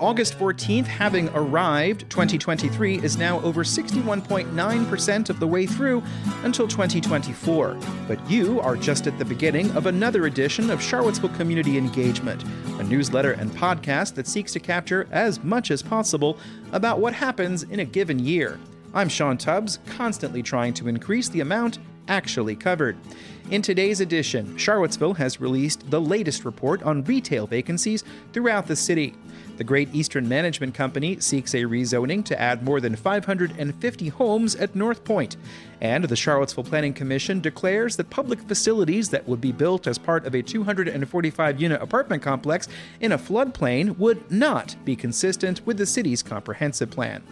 August 14th having arrived, 2023 is now over 61.9% of the way through until 2024. But you are just at the beginning of another edition of Charlottesville Community Engagement, a newsletter and podcast that seeks to capture as much as possible about what happens in a given year. I'm Sean Tubbs, constantly trying to increase the amount actually covered. In today's edition, Charlottesville has released the latest report on retail vacancies throughout the city. The Great Eastern Management Company seeks a rezoning to add more than 550 homes at North Pointe. And the Charlottesville Planning Commission declares that public facilities that would be built as part of a 245 unit apartment complex in a floodplain would not be consistent with the city's comprehensive plan.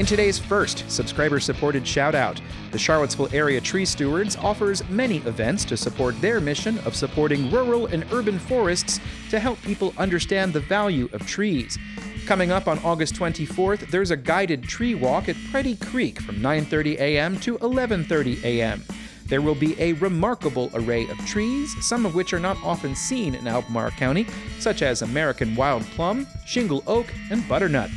In today's first subscriber supported shout out, the Charlottesville Area Tree Stewards offers many events to support their mission of supporting rural and urban forests to help people understand the value of trees. Coming up on August 24th, there's a guided tree walk at Preddy Creek from 9:30 a.m. to 11:30 a.m. There will be a remarkable array of trees, some of which are not often seen in Albemarle County, such as American wild plum, shingle oak, and butternut.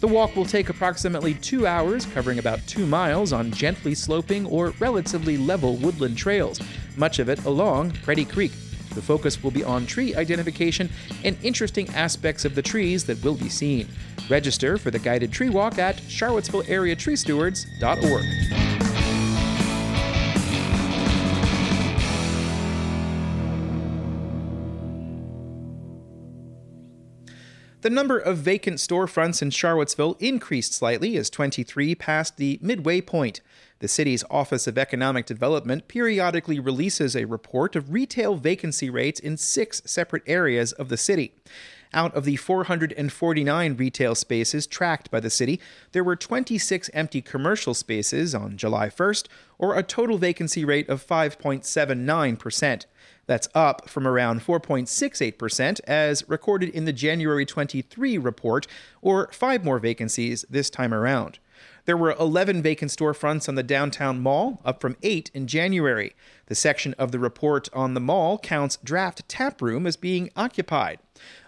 The walk will take approximately two hours, covering about two miles on gently sloping or relatively level woodland trails, much of it along Preddy Creek. The focus will be on tree identification and interesting aspects of the trees that will be seen. Register for the guided tree walk at charlottesvilleareatreestewards.org. The number of vacant storefronts in Charlottesville increased slightly as 23 passed the midway point. The city's Office of Economic Development periodically releases a report of retail vacancy rates in six separate areas of the city. Out of the 449 retail spaces tracked by the city, there were 26 empty commercial spaces on July 1st, or a total vacancy rate of 5.79%. That's up from around 4.68% as recorded in the January 23 report, or five more vacancies this time around. There were 11 vacant storefronts on the downtown mall, up from 8 in January. The section of the report on the mall counts Draft Tap Room as being occupied.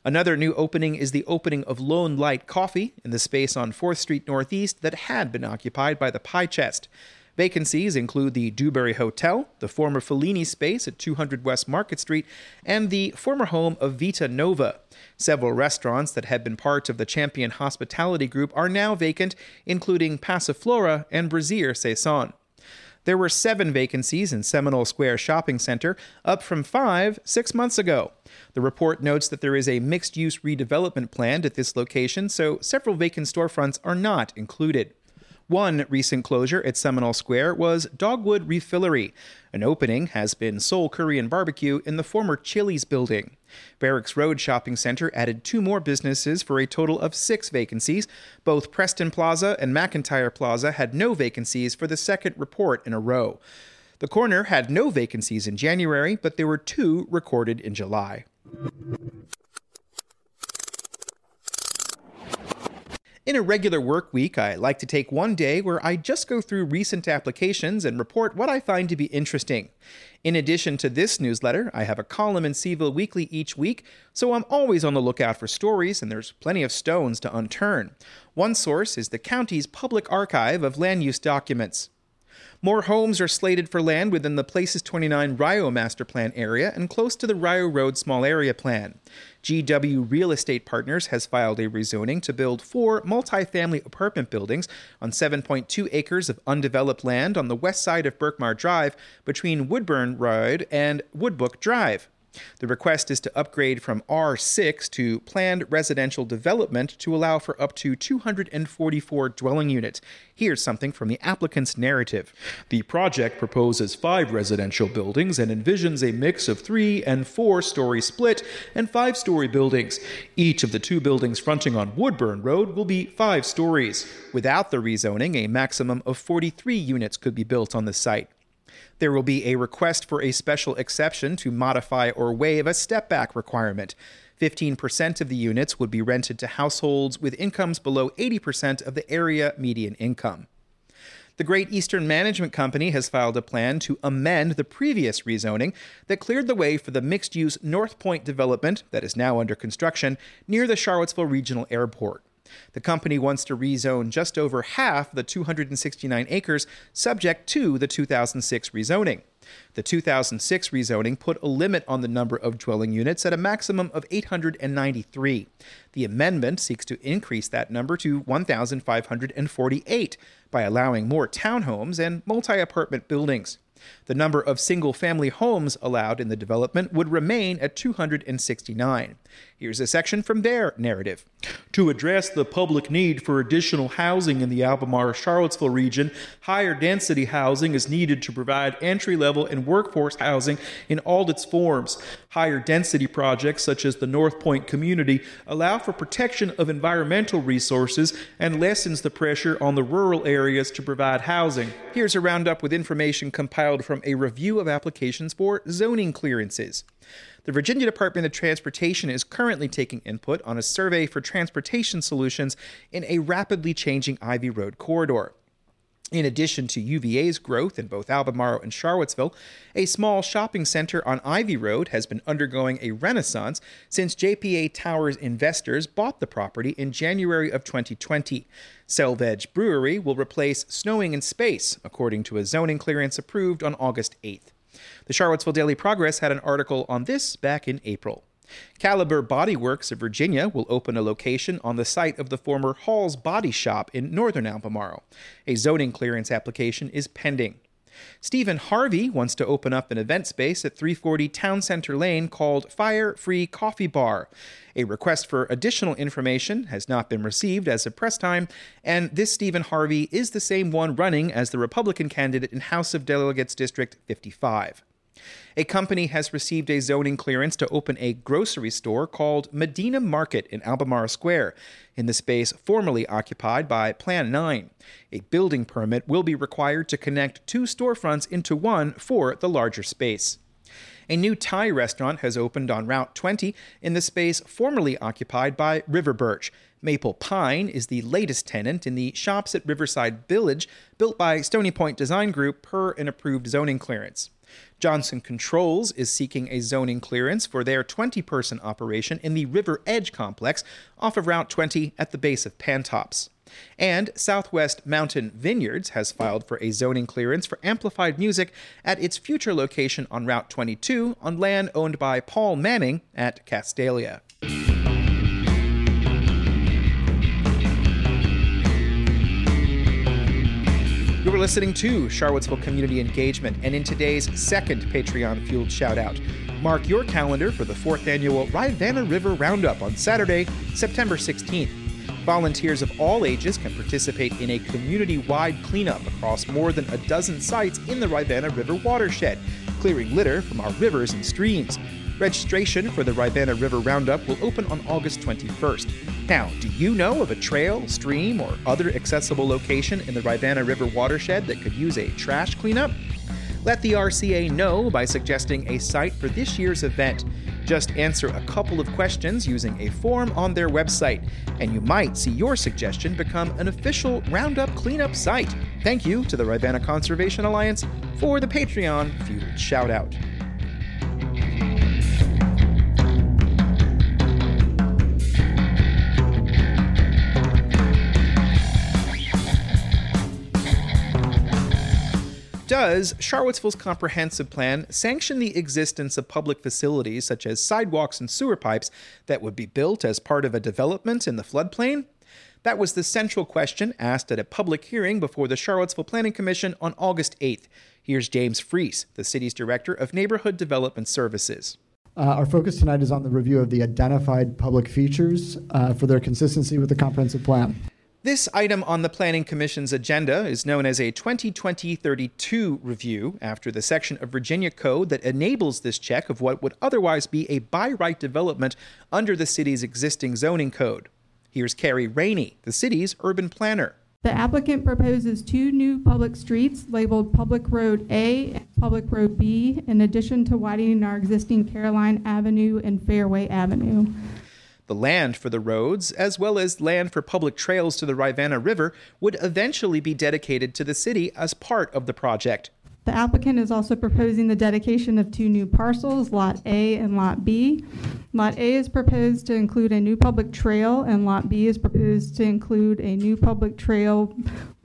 Another new opening is the opening of Lone Light Coffee in the space on 4th Street Northeast that had been occupied by the Pie Chest. Vacancies include the Dewberry Hotel, the former Fellini space at 200 West Market Street, and the former home of Vita Nova. Several restaurants that had been part of the Champion Hospitality Group are now vacant, including Passiflora and Brasserie Saison. There were seven vacancies in Seminole Square Shopping Center, up from five six months ago. The report notes that there is a mixed use redevelopment planned at this location, so several vacant storefronts are not included. One recent closure at Seminole Square was Dogwood Refillery. An opening has been Soul Korean Barbecue in the former Chili's building. Barracks Road Shopping Center added two more businesses for a total of six vacancies. Both Preston Plaza and McIntyre Plaza had no vacancies for the second report in a row. The corner had no vacancies in January, but there were two recorded in July. In a regular work week, I like to take one day where I just go through recent applications and report what I find to be interesting. In addition to this newsletter, I have a column in C-VILLE Weekly each week, so I'm always on the lookout for stories, and there's plenty of stones to unturn. One source is the county's public archive of land use documents. More homes are slated for land within the Places 29 Rio Master Plan area and close to the Rio Road Small Area Plan. GW Real Estate Partners has filed a rezoning to build four multifamily apartment buildings on 7.2 acres of undeveloped land on the west side of Berkmar Drive between Woodburn Road and Woodbrook Drive. The request is to upgrade from R6 to planned residential development to allow for up to 244 dwelling units. Here's something from the applicant's narrative. The project proposes five residential buildings and envisions a mix of three and four story split and five story buildings. Each of the two buildings fronting on Woodburn Road will be five stories. Without the rezoning, a maximum of 43 units could be built on the site. There will be a request for a special exception to modify or waive a step back requirement. 15% of the units would be rented to households with incomes below 80% of the area median income. The Great Eastern Management Company has filed a plan to amend the previous rezoning that cleared the way for the mixed use North Pointe development that is now under construction near the Charlottesville Regional Airport. The company wants to rezone just over half the 269 acres subject to the 2006 rezoning. The 2006 rezoning put a limit on the number of dwelling units at a maximum of 893. The amendment seeks to increase that number to 1,548 by allowing more townhomes and multi apartment buildings. The number of single family homes allowed in the development would remain at 269. Here's a section from their narrative. To address the public need for additional housing in the Albemarle Charlottesville region, higher density housing is needed to provide entry level and workforce housing in all its forms. Higher density projects, such as the North Pointe community, allow for protection of environmental resources and lessens the pressure on the rural areas to provide housing. Here's a roundup with information compiled from a review of applications for zoning clearances. The Virginia Department of Transportation is currently taking input on a survey for transportation solutions in a rapidly changing Ivy Road corridor. In addition to UVA's growth in both Albemarle and Charlottesville, a small shopping center on Ivy Road has been undergoing a renaissance since JPA Towers investors bought the property in January of 2020. Selvedge Brewery will replace Snowing in Space, according to a zoning clearance approved on August 8th. The Charlottesville Daily Progress had an article on this back in April. Caliber Body Works of Virginia will open a location on the site of the former Hall's Body Shop in northern Albemarle. A zoning clearance application is pending. Stephen Harvey wants to open up an event space at 340 Town Center Lane called Fire Free Coffee Bar. A request for additional information has not been received as of press time, and this Stephen Harvey is the same one running as the Republican candidate in House of Delegates District 55. A company has received a zoning clearance to open a grocery store called Medina Market in Albemarle Square, in the space formerly occupied by Plan 9. A building permit will be required to connect two storefronts into one for the larger space. A new Thai restaurant has opened on Route 20 in the space formerly occupied by River Birch. Maple Pine is the latest tenant in the Shops at Riverside Village built by Stony Point Design Group per an approved zoning clearance. Johnson Controls is seeking a zoning clearance for their 20 person operation in the River Edge complex off of Route 20 at the base of Pantops. And Southwest Mountain Vineyards has filed for a zoning clearance for amplified music at its future location on Route 22 on land owned by Paul Manning at Castalia. Listening to Charlottesville Community Engagement, and in today's second Patreon fueled shout out, mark your calendar for the fourth annual Rivanna River Roundup on Saturday, September 16th. Volunteers of all ages can participate in a community wide cleanup across more than a dozen sites in the Rivanna River watershed, clearing litter from our rivers and streams. Registration for the Rivanna River Roundup will open on August 21st. Now, do you know of a trail, stream, or other accessible location in the Rivanna River watershed that could use a trash cleanup? Let the RCA know by suggesting a site for this year's event. Just answer a couple of questions using a form on their website, and you might see your suggestion become an official Roundup cleanup site. Thank you to the Rivanna Conservation Alliance for the Patreon fueled shout out. Does Charlottesville's comprehensive plan sanction the existence of public facilities such as sidewalks and sewer pipes that would be built as part of a development in the floodplain? That was the central question asked at a public hearing before the Charlottesville Planning Commission on August 8th. Here's James Freas, the city's director of neighborhood development services. Uh, our focus tonight is on the review of the identified public features uh, for their consistency with the comprehensive plan. This item on the Planning Commission's agenda is known as a 2020 32 review after the section of Virginia Code that enables this check of what would otherwise be a by right development under the city's existing zoning code. Here's Carrie Rainey, the city's urban planner. The applicant proposes two new public streets labeled Public Road A and Public Road B, in addition to widening our existing Caroline Avenue and Fairway Avenue. The land for the roads, as well as land for public trails to the Rivanna River, would eventually be dedicated to the city as part of the project. The applicant is also proposing the dedication of two new parcels, Lot A and Lot B. Lot A is proposed to include a new public trail, and Lot B is proposed to include a new public trail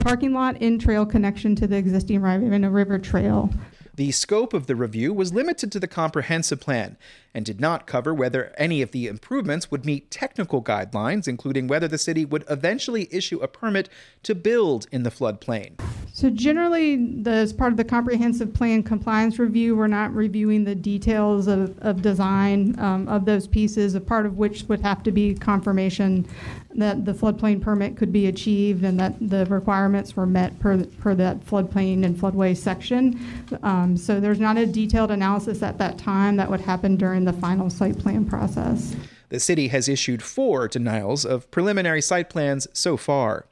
parking lot in trail connection to the existing Rivanna River Trail. The scope of the review was limited to the comprehensive plan and did not cover whether any of the improvements would meet technical guidelines, including whether the city would eventually issue a permit to build in the floodplain. So generally, the, as part of the comprehensive plan compliance review, we're not reviewing the details of, of design um, of those pieces, a part of which would have to be confirmation that the floodplain permit could be achieved and that the requirements were met per, per that floodplain and floodway section. Um, Um, so there's not a detailed analysis at that time that would happen during the final site plan process. The city has issued four denials of preliminary site plans so far.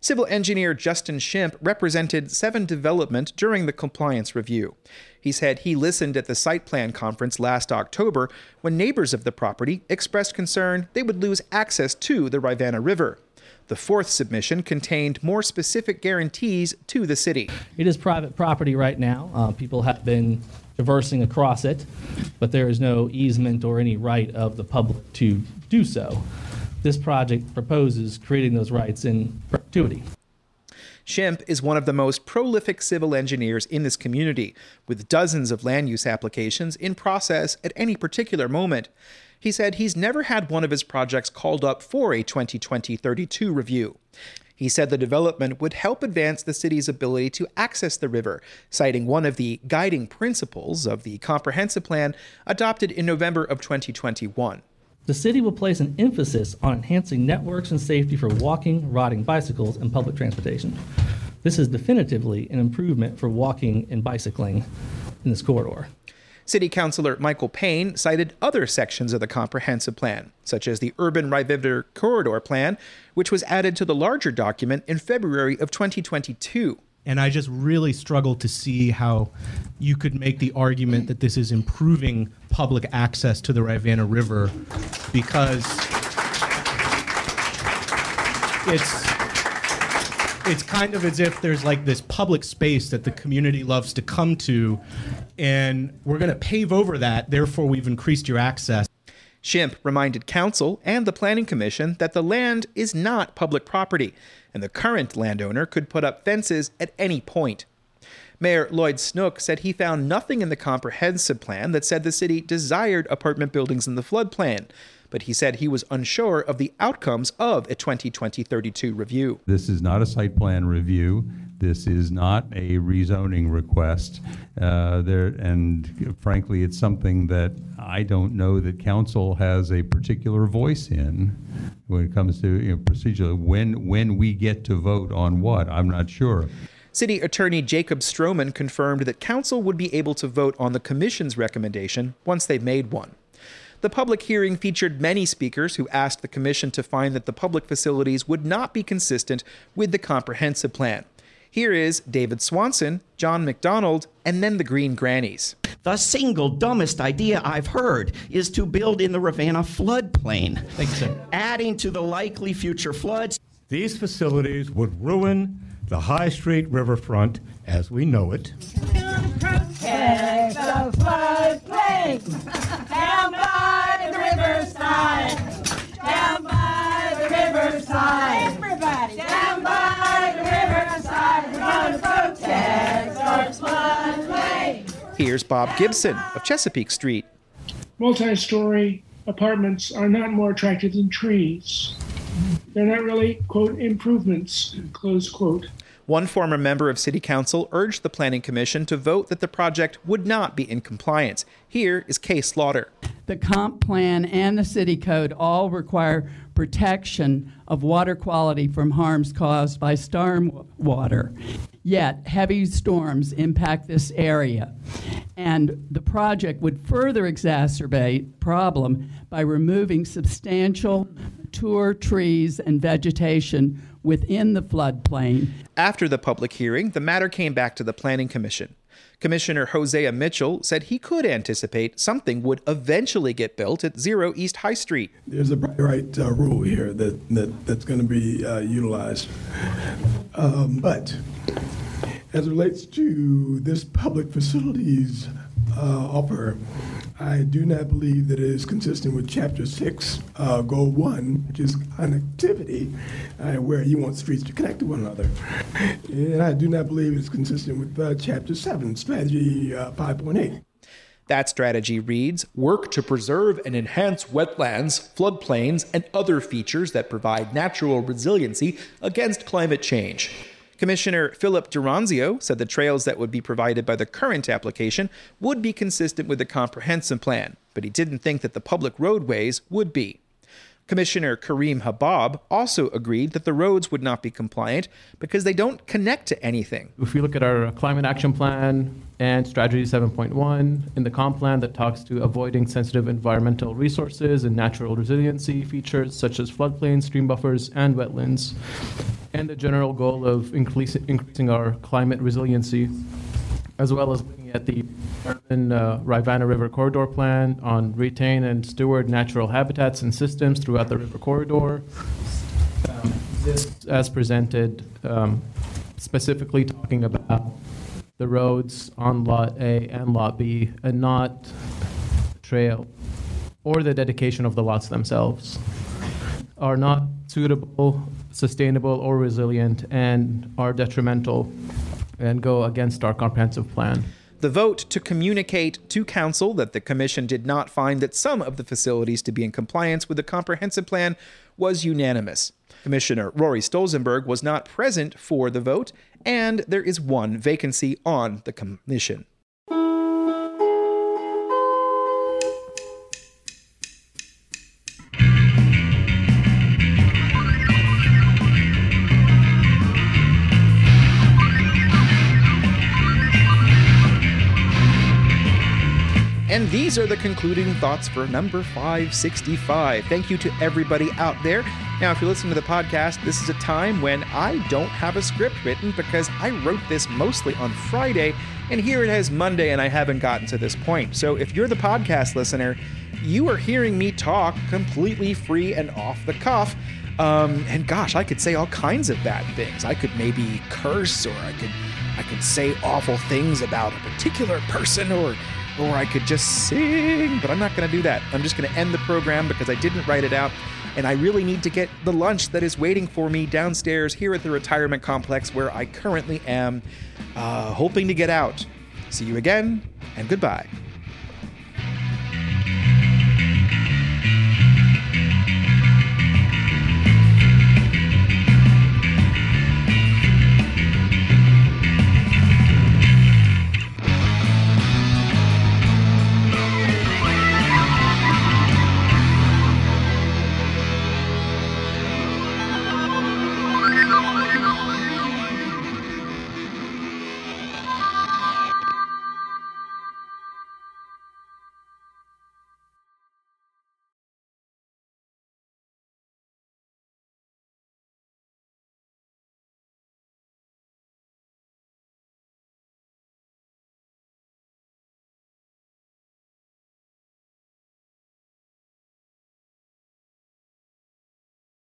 Civil engineer Justin Shimp represented 7 Development during the compliance review. He said he listened at the site plan conference last October when neighbors of the property expressed concern they would lose access to the Rivanna River. The fourth submission contained more specific guarantees to the city. It is private property right now. Uh, people have been traversing across it, but there is no easement or any right of the public to do so this project proposes creating those rights in perpetuity. Shimp is one of the most prolific civil engineers in this community, with dozens of land use applications in process at any particular moment. He said he's never had one of his projects called up for a 2020 32 review. He said the development would help advance the city's ability to access the river, citing one of the guiding principles of the comprehensive plan adopted in November of 2021 the city will place an emphasis on enhancing networks and safety for walking, riding bicycles, and public transportation. This is definitively an improvement for walking and bicycling in this corridor. City Councilor Michael Payne cited other sections of the comprehensive plan, such as the Urban Rivanna Corridor Plan, which was added to the larger document in February of 2022. And I just really struggle to see how you could make the argument that this is improving public access to the Rivanna River because it's it's kind of as if there's like this public space that the community loves to come to and we're going to pave over that therefore we've increased your access Shimp reminded council and the planning commission that the land is not public property and the current landowner could put up fences at any point. Mayor Lloyd Snook said he found nothing in the comprehensive plan that said the city desired apartment buildings in the floodplain, but he said he was unsure of the outcomes of a 2020 32 review. This is not a site plan review. This is not a rezoning request. Uh, there, and frankly, it's something that I don't know that council has a particular voice in when it comes to you know, procedure. When when we get to vote on what, I'm not sure. City Attorney Jacob Stroman confirmed that council would be able to vote on the commission's recommendation once they've made one. The public hearing featured many speakers who asked the commission to find that the public facilities would not be consistent with the comprehensive plan. Here is David Swanson, John McDonald, and then the Green Grannies. The single dumbest idea I've heard is to build in the Rivanna floodplain. Thank you, sir. Adding to the likely future floods. These facilities would ruin the High Street riverfront as we know it. Protect the floodplain down by the riverside, down by the riverside. Everybody down by the riverside, we're gonna protect our floodplain. Here's Bob Gibson of Chesapeake Street. Multi story apartments are not more attractive than trees. They're not really, quote, improvements, close quote. One former member of City Council urged the Planning Commission to vote that the project would not be in compliance. Here is Kay Slaughter. The comp plan and the city code all require protection of water quality from harms caused by storm water. Yet, heavy storms impact this area. And the project would further exacerbate problem by removing substantial mature trees and vegetation within the floodplain. After the public hearing, the matter came back to the Planning Commission. Commissioner Hosea Mitchell said he could anticipate something would eventually get built at Zero East High Street. There's a right uh, rule here that, that that's going to be uh, utilized. Um, but as it relates to this public facilities uh, offer, I do not believe that it is consistent with Chapter 6, uh, Goal 1, which is connectivity, uh, where you want streets to connect to one another. And I do not believe it's consistent with uh, Chapter 7, Strategy uh, 5.8. That strategy reads Work to preserve and enhance wetlands, floodplains, and other features that provide natural resiliency against climate change. Commissioner Philip d'Oronzio said the trails that would be provided by the current application would be consistent with the comprehensive plan, but he didn't think that the public roadways would be. Commissioner Karim Habbab also agreed that the roads would not be compliant because they don't connect to anything. If we look at our climate action plan and strategy 7.1 in the comp plan that talks to avoiding sensitive environmental resources and natural resiliency features such as floodplains, stream buffers, and wetlands, and the general goal of increasing our climate resiliency, as well as looking at the urban uh, Rivanna River Corridor Plan on retain and steward natural habitats and systems throughout the river corridor. Um, this, as presented, um, specifically talking about the roads on Lot A and Lot B, and not trail or the dedication of the lots themselves, are not suitable, sustainable, or resilient, and are detrimental and go against our comprehensive plan. The vote to communicate to Council that the Commission did not find that some of the facilities to be in compliance with the comprehensive plan was unanimous. Commissioner Rory Stolzenberg was not present for the vote, and there is one vacancy on the Commission. These are the concluding thoughts for number 565. Thank you to everybody out there. Now, if you're listening to the podcast, this is a time when I don't have a script written because I wrote this mostly on Friday, and here it is Monday, and I haven't gotten to this point. So if you're the podcast listener, you are hearing me talk completely free and off the cuff. Um, and gosh, I could say all kinds of bad things. I could maybe curse, or I could, I could say awful things about a particular person, or or I could just sing, but I'm not going to do that. I'm just going to end the program because I didn't write it out, and I really need to get the lunch that is waiting for me downstairs here at the retirement complex where I currently am, uh, hoping to get out. See you again, and goodbye.